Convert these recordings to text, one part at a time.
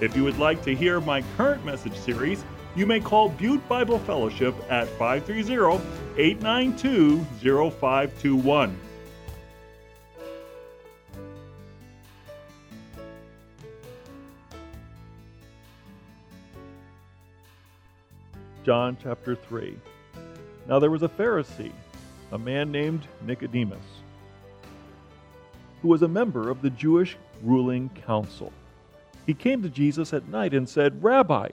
If you would like to hear my current message series, you may call Butte Bible Fellowship at 530 892 0521. John chapter 3. Now there was a Pharisee, a man named Nicodemus, who was a member of the Jewish ruling council. He came to Jesus at night and said, Rabbi,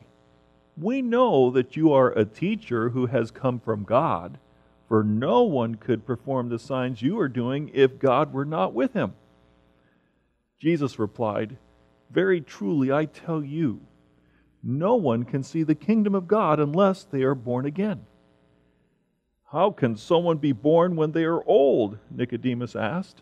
we know that you are a teacher who has come from God, for no one could perform the signs you are doing if God were not with him. Jesus replied, Very truly I tell you, no one can see the kingdom of God unless they are born again. How can someone be born when they are old? Nicodemus asked.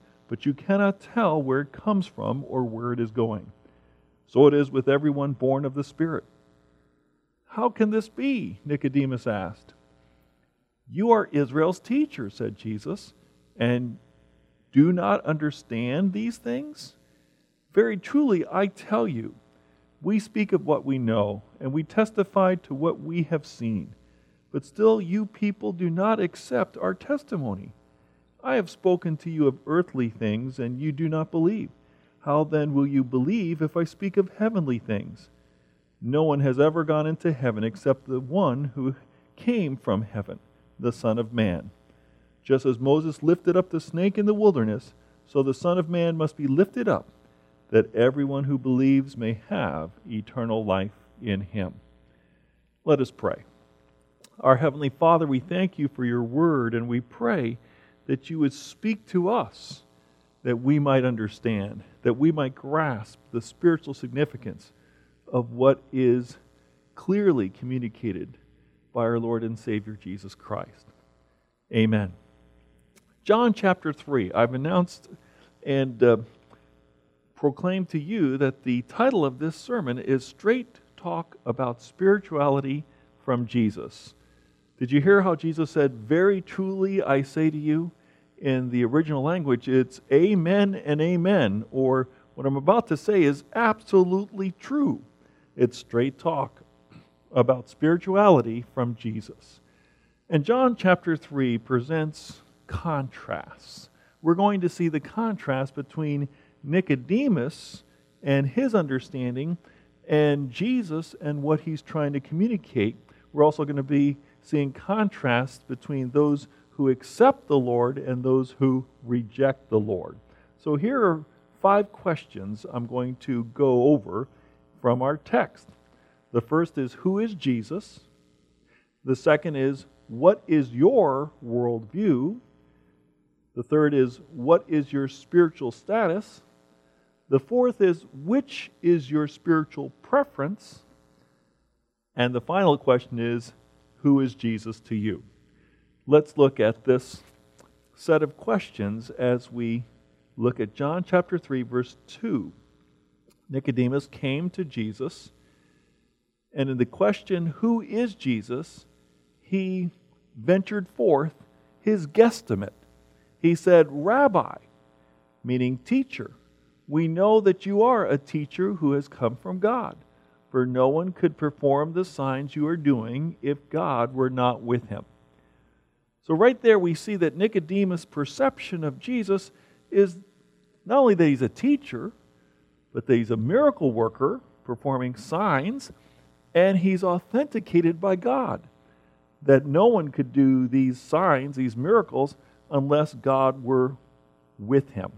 but you cannot tell where it comes from or where it is going. So it is with everyone born of the Spirit. How can this be? Nicodemus asked. You are Israel's teacher, said Jesus, and do not understand these things? Very truly, I tell you, we speak of what we know, and we testify to what we have seen. But still, you people do not accept our testimony. I have spoken to you of earthly things, and you do not believe. How then will you believe if I speak of heavenly things? No one has ever gone into heaven except the one who came from heaven, the Son of Man. Just as Moses lifted up the snake in the wilderness, so the Son of Man must be lifted up that everyone who believes may have eternal life in him. Let us pray. Our Heavenly Father, we thank you for your word, and we pray that you would speak to us that we might understand, that we might grasp the spiritual significance of what is clearly communicated by our Lord and Savior Jesus Christ. Amen. John chapter 3. I've announced and uh, proclaim to you that the title of this sermon is Straight Talk About Spirituality from Jesus. Did you hear how Jesus said, Very truly I say to you? In the original language, it's Amen and Amen, or what I'm about to say is absolutely true. It's straight talk about spirituality from Jesus. And John chapter 3 presents contrasts. We're going to see the contrast between Nicodemus and his understanding, and Jesus and what he's trying to communicate. We're also going to be seeing contrasts between those who accept the Lord and those who reject the Lord. So here are five questions I'm going to go over from our text. The first is Who is Jesus? The second is What is your worldview? The third is What is your spiritual status? The fourth is, which is your spiritual preference? And the final question is, who is Jesus to you? Let's look at this set of questions as we look at John chapter 3, verse 2. Nicodemus came to Jesus, and in the question, Who is Jesus? he ventured forth his guesstimate. He said, Rabbi, meaning teacher we know that you are a teacher who has come from God, for no one could perform the signs you are doing if God were not with him. So, right there, we see that Nicodemus' perception of Jesus is not only that he's a teacher, but that he's a miracle worker performing signs, and he's authenticated by God. That no one could do these signs, these miracles, unless God were with him.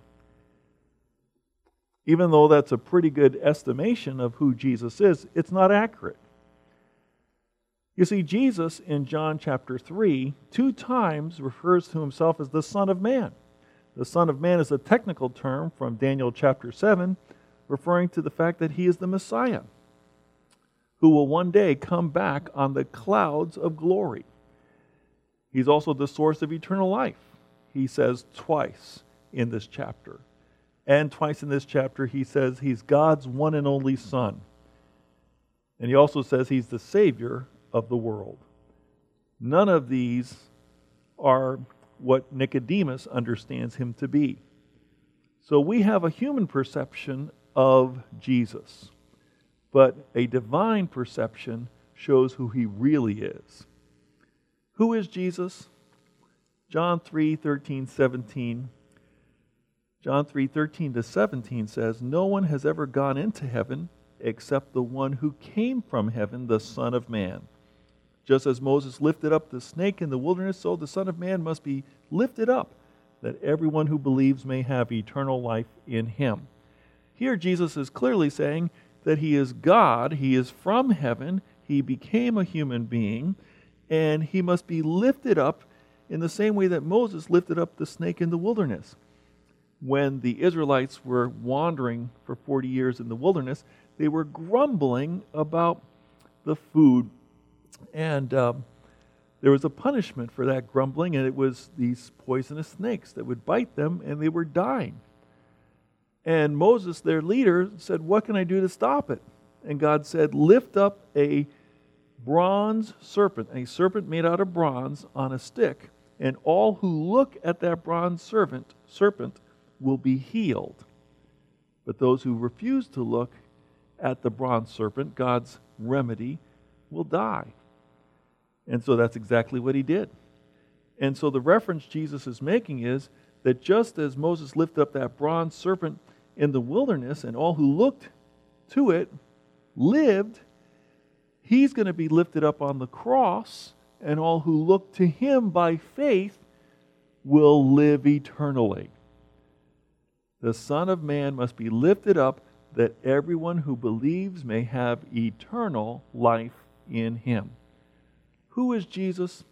Even though that's a pretty good estimation of who Jesus is, it's not accurate. You see, Jesus in John chapter 3 two times refers to himself as the Son of Man. The Son of Man is a technical term from Daniel chapter 7, referring to the fact that he is the Messiah, who will one day come back on the clouds of glory. He's also the source of eternal life, he says twice in this chapter. And twice in this chapter, he says he's God's one and only Son. And he also says he's the Savior of the world. None of these are what Nicodemus understands him to be. So we have a human perception of Jesus, but a divine perception shows who he really is. Who is Jesus? John 3 13, 17. John 3:13 to 17 says, No one has ever gone into heaven except the one who came from heaven, the Son of Man. Just as Moses lifted up the snake in the wilderness, so the Son of Man must be lifted up, that everyone who believes may have eternal life in him. Here, Jesus is clearly saying that he is God, he is from heaven, he became a human being, and he must be lifted up in the same way that Moses lifted up the snake in the wilderness. When the Israelites were wandering for 40 years in the wilderness, they were grumbling about the food and um, there was a punishment for that grumbling, and it was these poisonous snakes that would bite them, and they were dying. And Moses, their leader, said, What can I do to stop it? And God said, Lift up a bronze serpent, a serpent made out of bronze on a stick, and all who look at that bronze serpent, serpent will be healed. But those who refuse to look at the bronze serpent, God's remedy, will die. And so that's exactly what he did. And so the reference Jesus is making is that just as Moses lifted up that bronze serpent in the wilderness and all who looked to it lived, he's going to be lifted up on the cross, and all who look to him by faith will live eternally. The Son of Man must be lifted up that everyone who believes may have eternal life in him. Who is Jesus?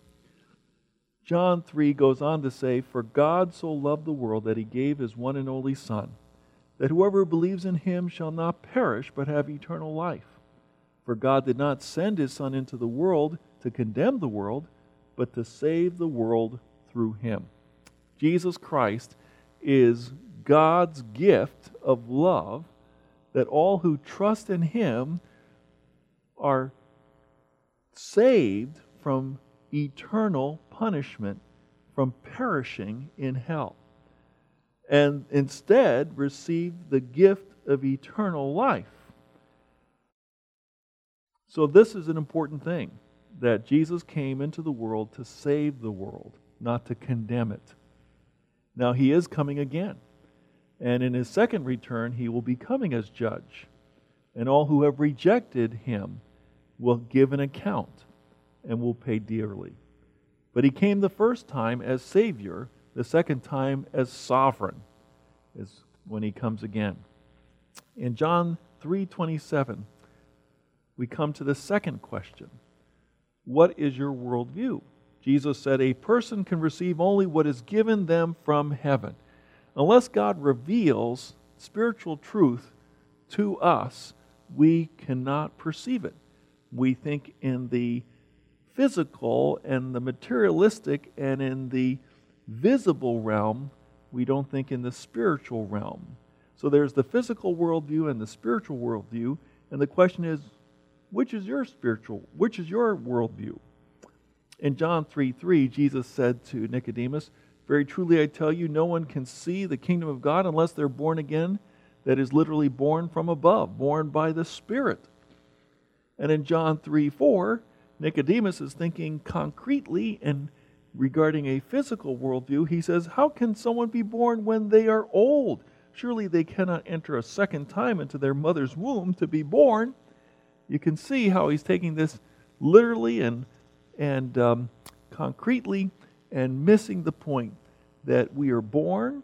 John 3 goes on to say, For God so loved the world that he gave his one and only Son, that whoever believes in him shall not perish but have eternal life. For God did not send his Son into the world to condemn the world, but to save the world through him. Jesus Christ is God's gift of love that all who trust in him are saved from eternal punishment, from perishing in hell, and instead receive the gift of eternal life. So, this is an important thing that Jesus came into the world to save the world, not to condemn it. Now, he is coming again. And in his second return, he will be coming as judge. And all who have rejected him will give an account and will pay dearly. But he came the first time as Savior, the second time as sovereign, is when he comes again. In John 3:27, we come to the second question. What is your worldview? Jesus said, A person can receive only what is given them from heaven. Unless God reveals spiritual truth to us, we cannot perceive it. We think in the physical and the materialistic and in the visible realm, we don't think in the spiritual realm. So there's the physical worldview and the spiritual worldview, and the question is, which is your spiritual, which is your worldview? In John 3 3, Jesus said to Nicodemus, Very truly I tell you, no one can see the kingdom of God unless they're born again, that is literally born from above, born by the Spirit. And in John 3 4, Nicodemus is thinking concretely and regarding a physical worldview. He says, How can someone be born when they are old? Surely they cannot enter a second time into their mother's womb to be born. you can see how he's taking this literally and, and um, concretely and missing the point that we are born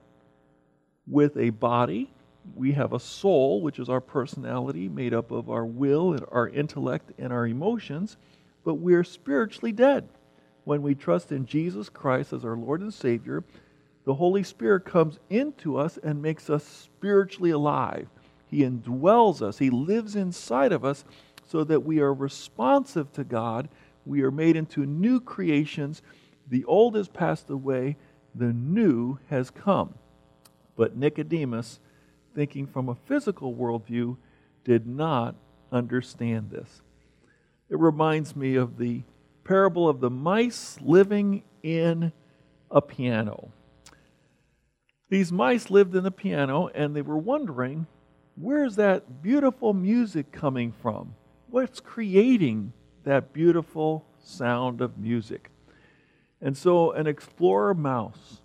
with a body. We have a soul, which is our personality, made up of our will and our intellect and our emotions, but we're spiritually dead. When we trust in Jesus Christ as our Lord and Savior, the Holy Spirit comes into us and makes us spiritually alive. He indwells us, He lives inside of us so that we are responsive to God. We are made into new creations. The old has passed away, the new has come. But Nicodemus, thinking from a physical worldview, did not understand this. It reminds me of the parable of the mice living in a piano. These mice lived in the piano and they were wondering where's that beautiful music coming from? What's creating that beautiful sound of music? And so an explorer mouse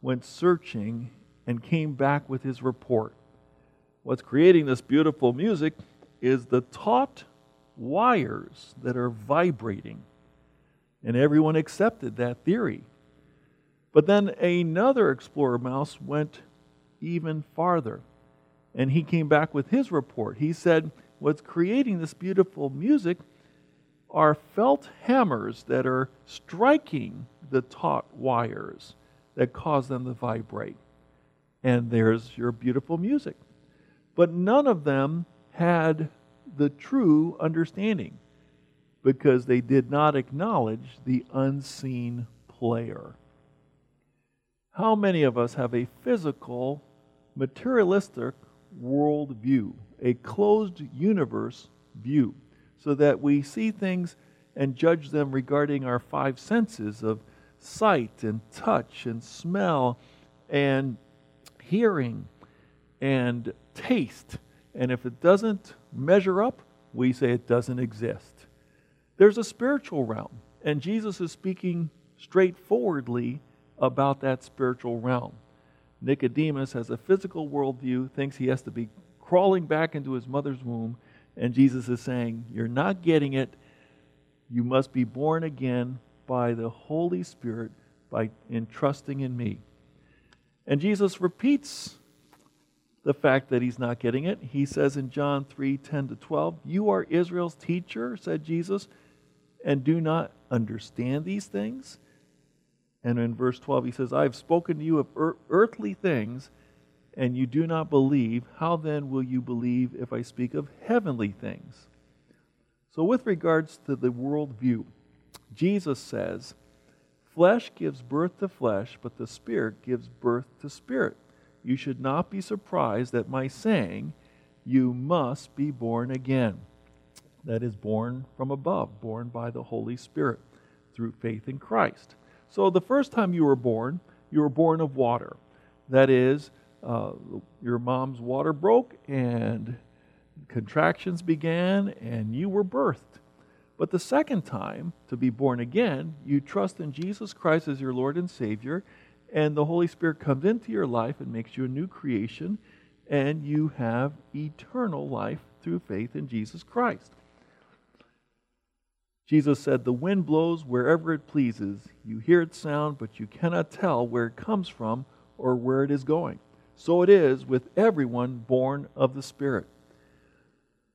went searching and came back with his report. What's creating this beautiful music is the taut wires that are vibrating. And everyone accepted that theory. But then another explorer mouse went even farther. And he came back with his report. He said, What's creating this beautiful music are felt hammers that are striking the taut wires that cause them to vibrate. And there's your beautiful music. But none of them had the true understanding because they did not acknowledge the unseen player. How many of us have a physical, materialistic world view, a closed universe view, so that we see things and judge them regarding our five senses of sight and touch and smell and hearing and taste. And if it doesn't measure up, we say it doesn't exist. There's a spiritual realm, and Jesus is speaking straightforwardly about that spiritual realm. Nicodemus has a physical worldview, thinks he has to be crawling back into his mother's womb, and Jesus is saying, You're not getting it. You must be born again by the Holy Spirit by entrusting in me. And Jesus repeats the fact that he's not getting it. He says in John 3 10 to 12, You are Israel's teacher, said Jesus, and do not understand these things. And in verse 12, he says, I have spoken to you of earthly things, and you do not believe. How then will you believe if I speak of heavenly things? So, with regards to the worldview, Jesus says, Flesh gives birth to flesh, but the Spirit gives birth to spirit. You should not be surprised at my saying, You must be born again. That is, born from above, born by the Holy Spirit through faith in Christ. So the first time you were born, you were born of water. That is, uh, your mom's water broke and contractions began and you were birthed. But the second time, to be born again, you trust in Jesus Christ as your Lord and Savior, and the Holy Spirit comes into your life and makes you a new creation, and you have eternal life through faith in Jesus Christ. Jesus said, The wind blows wherever it pleases. You hear its sound, but you cannot tell where it comes from or where it is going. So it is with everyone born of the Spirit.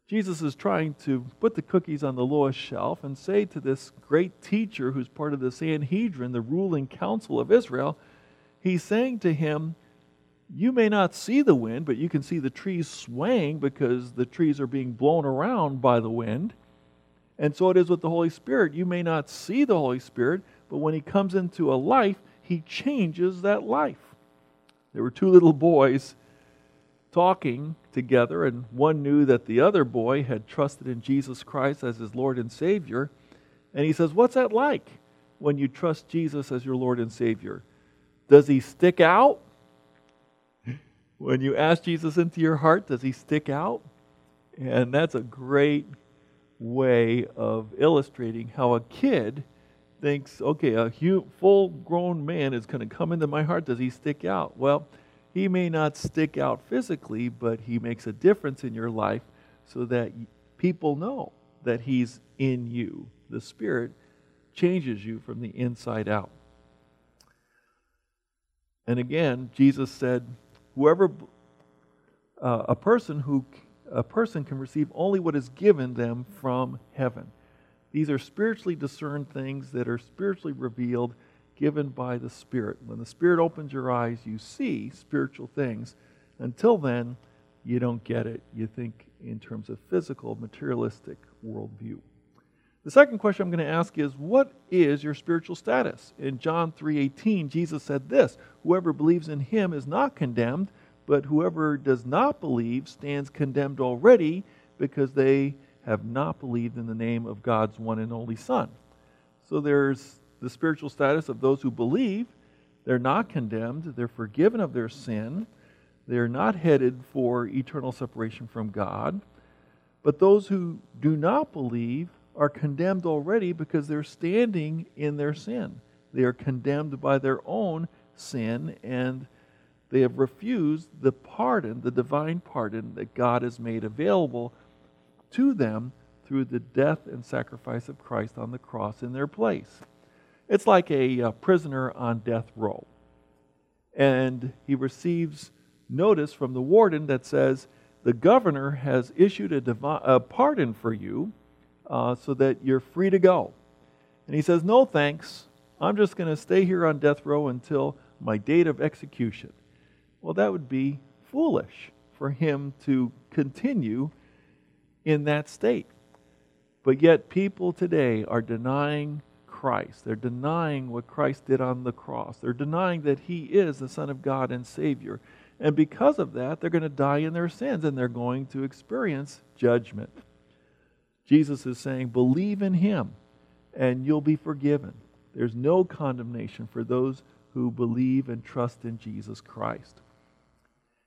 Jesus is trying to put the cookies on the lowest shelf and say to this great teacher who's part of the Sanhedrin, the ruling council of Israel, he's saying to him, You may not see the wind, but you can see the trees swaying because the trees are being blown around by the wind. And so it is with the Holy Spirit. You may not see the Holy Spirit, but when He comes into a life, He changes that life. There were two little boys talking together, and one knew that the other boy had trusted in Jesus Christ as his Lord and Savior. And he says, What's that like when you trust Jesus as your Lord and Savior? Does He stick out? When you ask Jesus into your heart, does He stick out? And that's a great way of illustrating how a kid thinks, okay, a full grown man is going to come into my heart. Does he stick out? Well, he may not stick out physically, but he makes a difference in your life so that people know that He's in you. The Spirit changes you from the inside out. And again, Jesus said, whoever uh, a person who a person can receive only what is given them from heaven. These are spiritually discerned things that are spiritually revealed, given by the Spirit. When the Spirit opens your eyes, you see spiritual things. Until then, you don't get it. You think in terms of physical, materialistic worldview. The second question I'm going to ask is what is your spiritual status? In John 3:18, Jesus said this, whoever believes in him is not condemned, but whoever does not believe stands condemned already because they have not believed in the name of God's one and only Son. So there's the spiritual status of those who believe. They're not condemned, they're forgiven of their sin, they're not headed for eternal separation from God. But those who do not believe are condemned already because they're standing in their sin. They are condemned by their own sin and they have refused the pardon, the divine pardon that God has made available to them through the death and sacrifice of Christ on the cross in their place. It's like a, a prisoner on death row. And he receives notice from the warden that says, The governor has issued a, a pardon for you uh, so that you're free to go. And he says, No thanks. I'm just going to stay here on death row until my date of execution. Well, that would be foolish for him to continue in that state. But yet, people today are denying Christ. They're denying what Christ did on the cross. They're denying that He is the Son of God and Savior. And because of that, they're going to die in their sins and they're going to experience judgment. Jesus is saying, Believe in Him and you'll be forgiven. There's no condemnation for those who believe and trust in Jesus Christ.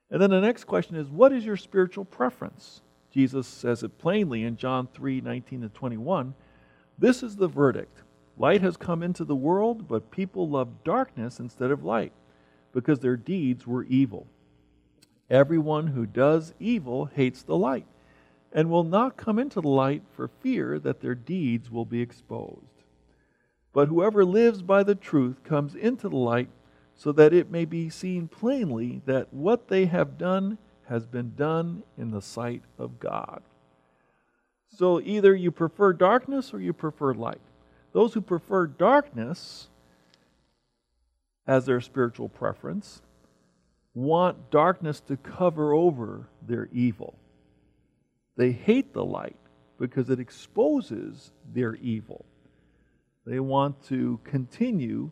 And then the next question is what is your spiritual preference? Jesus says it plainly in John 3 19 to 21. This is the verdict Light has come into the world, but people love darkness instead of light, because their deeds were evil. Everyone who does evil hates the light, and will not come into the light for fear that their deeds will be exposed. But whoever lives by the truth comes into the light so that it may be seen plainly that what they have done has been done in the sight of God. So either you prefer darkness or you prefer light. Those who prefer darkness as their spiritual preference want darkness to cover over their evil. They hate the light because it exposes their evil. They want to continue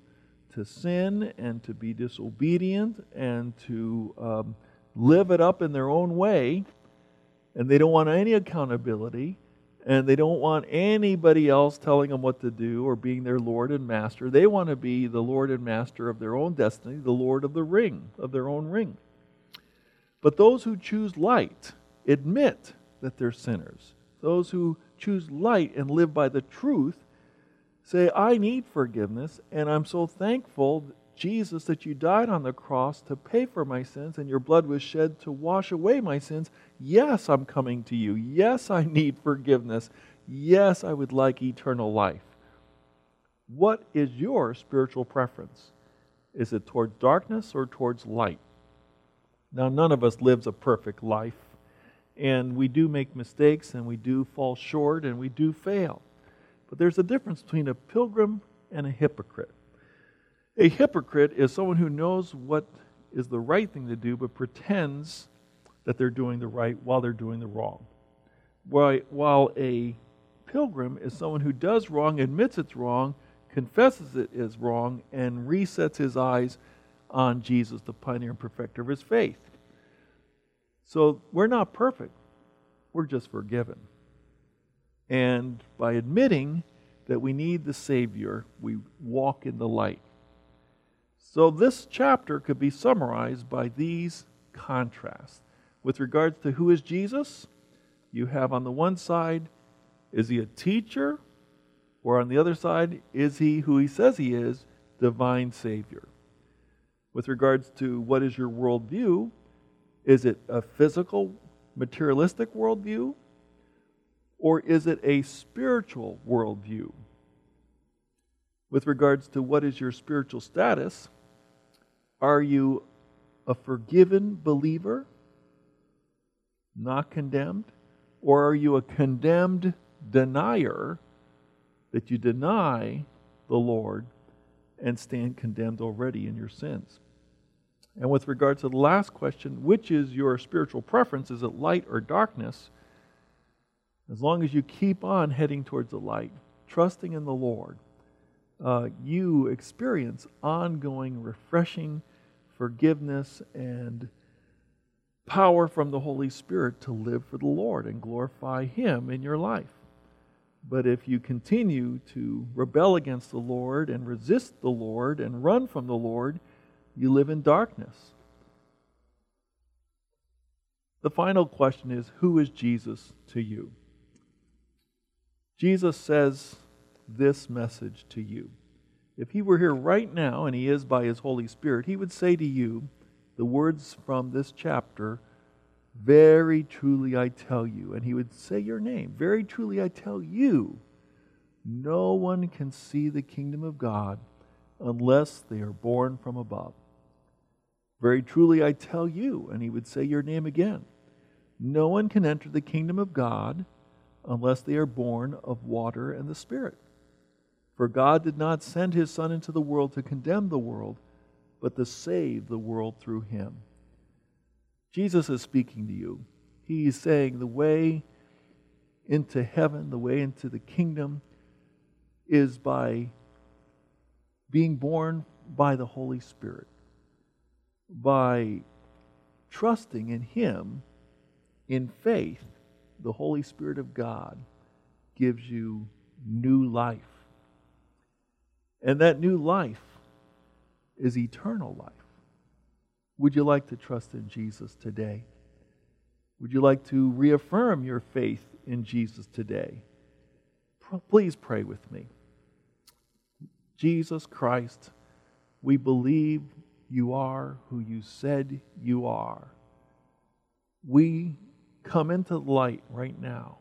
to sin and to be disobedient and to um, live it up in their own way. And they don't want any accountability. And they don't want anybody else telling them what to do or being their Lord and Master. They want to be the Lord and Master of their own destiny, the Lord of the ring, of their own ring. But those who choose light admit that they're sinners. Those who choose light and live by the truth Say, I need forgiveness, and I'm so thankful, Jesus, that you died on the cross to pay for my sins, and your blood was shed to wash away my sins. Yes, I'm coming to you. Yes, I need forgiveness. Yes, I would like eternal life. What is your spiritual preference? Is it towards darkness or towards light? Now, none of us lives a perfect life, and we do make mistakes, and we do fall short, and we do fail. But there's a difference between a pilgrim and a hypocrite. A hypocrite is someone who knows what is the right thing to do, but pretends that they're doing the right while they're doing the wrong. While a pilgrim is someone who does wrong, admits it's wrong, confesses it is wrong, and resets his eyes on Jesus, the pioneer and perfecter of his faith. So we're not perfect, we're just forgiven. And by admitting that we need the Savior, we walk in the light. So this chapter could be summarized by these contrasts. With regards to who is Jesus, you have on the one side, is he a teacher? Or on the other side, is he who he says he is, divine Savior? With regards to what is your worldview, is it a physical, materialistic worldview? Or is it a spiritual worldview? With regards to what is your spiritual status, are you a forgiven believer, not condemned? Or are you a condemned denier that you deny the Lord and stand condemned already in your sins? And with regard to the last question, which is your spiritual preference? Is it light or darkness? As long as you keep on heading towards the light, trusting in the Lord, uh, you experience ongoing, refreshing forgiveness and power from the Holy Spirit to live for the Lord and glorify Him in your life. But if you continue to rebel against the Lord and resist the Lord and run from the Lord, you live in darkness. The final question is Who is Jesus to you? Jesus says this message to you. If he were here right now, and he is by his Holy Spirit, he would say to you the words from this chapter Very truly I tell you. And he would say your name. Very truly I tell you. No one can see the kingdom of God unless they are born from above. Very truly I tell you. And he would say your name again. No one can enter the kingdom of God unless they are born of water and the Spirit. For God did not send his Son into the world to condemn the world, but to save the world through him. Jesus is speaking to you. He is saying the way into heaven, the way into the kingdom, is by being born by the Holy Spirit, by trusting in Him in faith. The Holy Spirit of God gives you new life. And that new life is eternal life. Would you like to trust in Jesus today? Would you like to reaffirm your faith in Jesus today? Please pray with me. Jesus Christ, we believe you are who you said you are. We come into light right now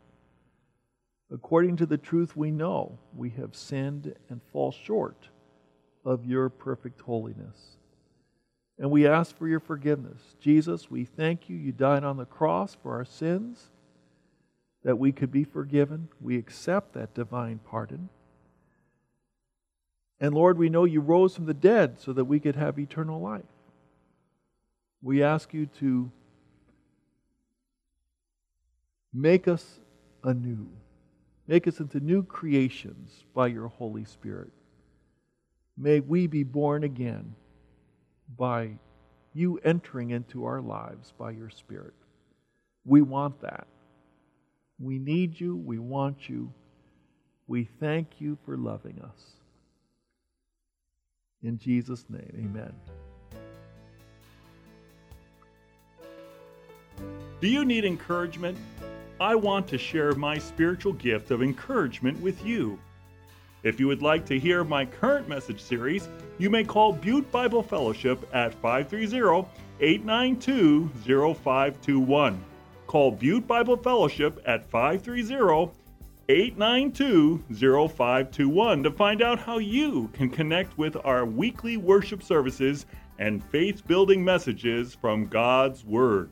According to the truth we know, we have sinned and fall short of your perfect holiness. And we ask for your forgiveness. Jesus, we thank you. You died on the cross for our sins, that we could be forgiven. We accept that divine pardon. And Lord, we know you rose from the dead so that we could have eternal life. We ask you to make us anew. Make us into new creations by your Holy Spirit. May we be born again by you entering into our lives by your Spirit. We want that. We need you. We want you. We thank you for loving us. In Jesus' name, amen. Do you need encouragement? I want to share my spiritual gift of encouragement with you. If you would like to hear my current message series, you may call Butte Bible Fellowship at 530 892 0521. Call Butte Bible Fellowship at 530 892 0521 to find out how you can connect with our weekly worship services and faith building messages from God's Word.